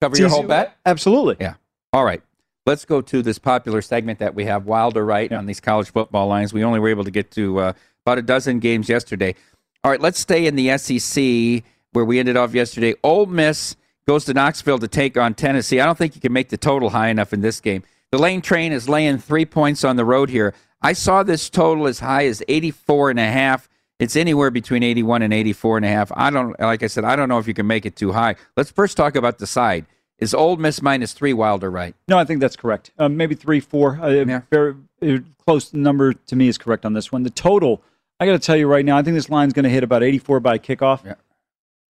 Cover It's your easy- whole bet. Absolutely. Yeah. All right. Let's go to this popular segment that we have, Wild or Right, on these college football lines. We only were able to get to uh, about a dozen games yesterday. All right, let's stay in the SEC where we ended off yesterday. Ole Miss goes to Knoxville to take on Tennessee. I don't think you can make the total high enough in this game. The Lane train is laying three points on the road here. I saw this total as high as 84 and a half. It's anywhere between 81 and 84 and a half. I don't, like I said, I don't know if you can make it too high. Let's first talk about the side. Is Ole Miss minus three wild or right? No, I think that's correct. Um, maybe three, four. Uh, Very uh, close number to me is correct on this one. The total, I got to tell you right now, I think this line's going to hit about 84 by kickoff.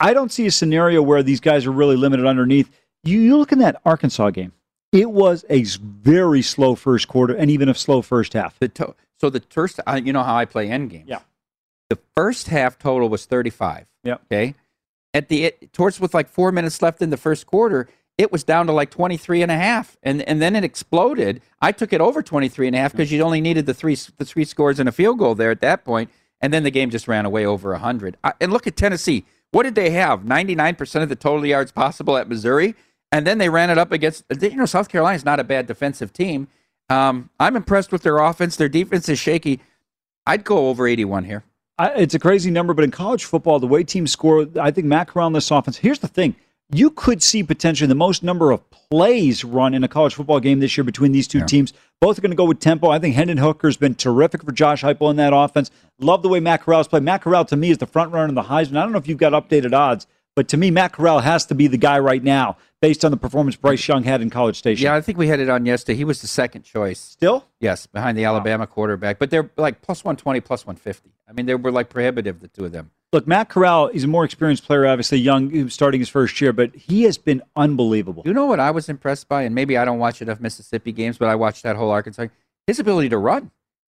I don't see a scenario where these guys are really limited underneath. You, you look in that Arkansas game. It was a very slow first quarter and even a slow first half. The to- so the first, uh, you know how I play end games. Yeah. The first half total was 35. Yeah. Okay. At the it, towards with like four minutes left in the first quarter, it was down to like 23 and a half. And, and then it exploded. I took it over 23 and a half because you only needed the three, the three scores and a field goal there at that point. And then the game just ran away over 100. I, and look at Tennessee. What did they have? 99% of the total yards possible at Missouri. And then they ran it up against, you know, South Carolina's not a bad defensive team. Um, I'm impressed with their offense. Their defense is shaky. I'd go over 81 here. I, it's a crazy number, but in college football, the way teams score, I think Corral on this offense. Here's the thing: you could see potentially the most number of plays run in a college football game this year between these two teams. Both are going to go with tempo. I think Hendon Hooker's been terrific for Josh Heupel in that offense. Love the way Matt Corral's played. Matt Corral to me is the front runner in the Heisman. I don't know if you've got updated odds, but to me, Matt Corral has to be the guy right now based on the performance Bryce Young had in College Station. Yeah, I think we had it on yesterday. He was the second choice. Still? Yes, behind the Alabama quarterback. But they're like plus 120, plus 150. I mean, they were like prohibitive, the two of them. Look, Matt Corral, is a more experienced player, obviously young, starting his first year, but he has been unbelievable. You know what I was impressed by? And maybe I don't watch enough Mississippi games, but I watched that whole Arkansas. His ability to run.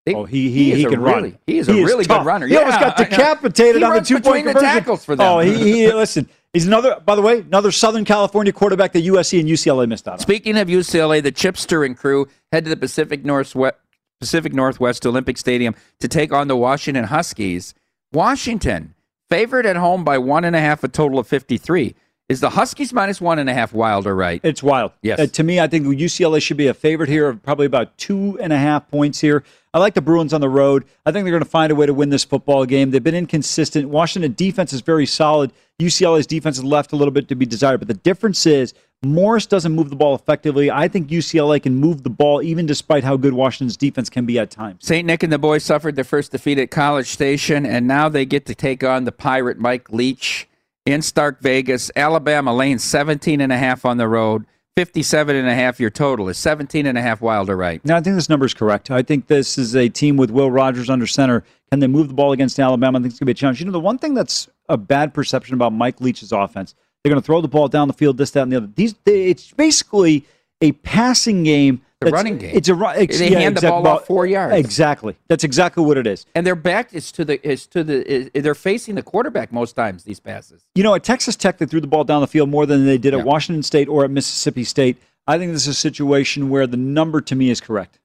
oh, he he, is he a can really, run. He is a really tough. good runner. He almost got decapitated He on the two point between the conversion. tackles for them. Oh, he, he listen. He's another. By the way, another Southern California quarterback that USC and UCLA missed out on. Speaking of UCLA, the Chipster and crew head to the Pacific Northwest, Pacific Northwest Olympic Stadium to take on the Washington Huskies. Washington favored at home by one and a half, a total of fifty-three. Is the Huskies minus one and a half wild or right? It's wild. Yes. Uh, to me, I think UCLA should be a favorite here of probably about two and a half points here. I like the Bruins on the road. I think they're going to find a way to win this football game. They've been inconsistent. Washington defense is very solid. UCLA's defense has left a little bit to be desired. But the difference is Morris doesn't move the ball effectively. I think UCLA can move the ball even despite how good Washington's defense can be at times. St. Nick and the boys suffered their first defeat at College Station, and now they get to take on the Pirate Mike Leach in Stark Vegas. Alabama lane 17 and a half on the road. 57 and a half your total is 17 and a half wild right. No, I think this number is correct. I think this is a team with Will Rogers under center. Can they move the ball against Alabama? I think it's going to be a challenge. You know, the one thing that's a bad perception about Mike Leach's offense, they're going to throw the ball down the field, this, that, and the other. These, they, it's basically a passing game. The that's- running game. It's a ex- They yeah, hand the ball off four yards. Exactly. That's exactly what it is. And their back is to the is to the is, they're facing the quarterback most times these passes. You know, at Texas Tech, they threw the ball down the field more than they did at Washington State or at Mississippi State. I think this is a situation where the number to me is correct.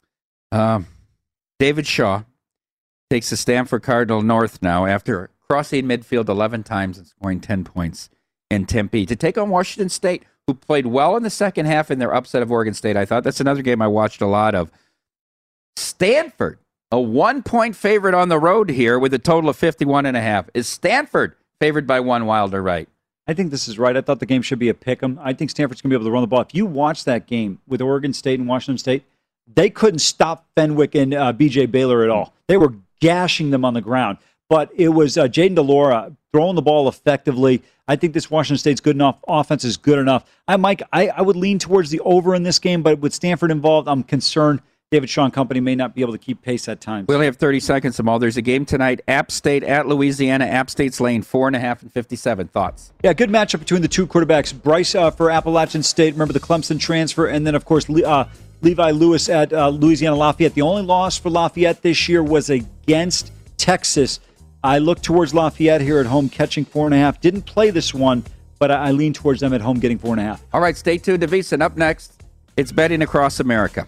Um, David Shaw takes the Stanford Cardinal north now after crossing midfield 11 times and scoring 10 points in Tempe to take on Washington State, who played well in the second half in their upset of Oregon State. I thought that's another game I watched a lot of. Stanford, a one point favorite on the road here with a total of 51 and a half. Is Stanford favored by one wild or right? I think this is right. I thought the game should be a pick 'em. I think Stanford's going to be able to run the ball. If you watch that game with Oregon State and Washington State, they couldn't stop Fenwick and uh, B.J. Baylor at all. They were gashing them on the ground. But it was uh, Jayden de Laura throwing the ball effectively. I think this Washington State's good enough. Offense is good enough. I, Mike, I, I would lean towards the over in this game, but with Stanford involved, I'm concerned David Shaw and company may not be able to keep pace at times. We only have 30 seconds, Jamal. There's a game tonight. App State at Louisiana. App State's laying four and a half and 57. Thoughts? Yeah, good matchup between the two quarterbacks. Brice uh, for Appalachian State. Remember the Clemson transfer, and then of course uh, Levi Lewis at uh, Louisiana Lafayette. The only loss for Lafayette this year was against Texas. I look towards Lafayette here at home, catching four and a half. Didn't play this one, but I, lean towards them at home, getting four and a half. All right, stay tuned to VSiN. Up next, it's betting across America.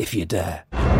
if you dare.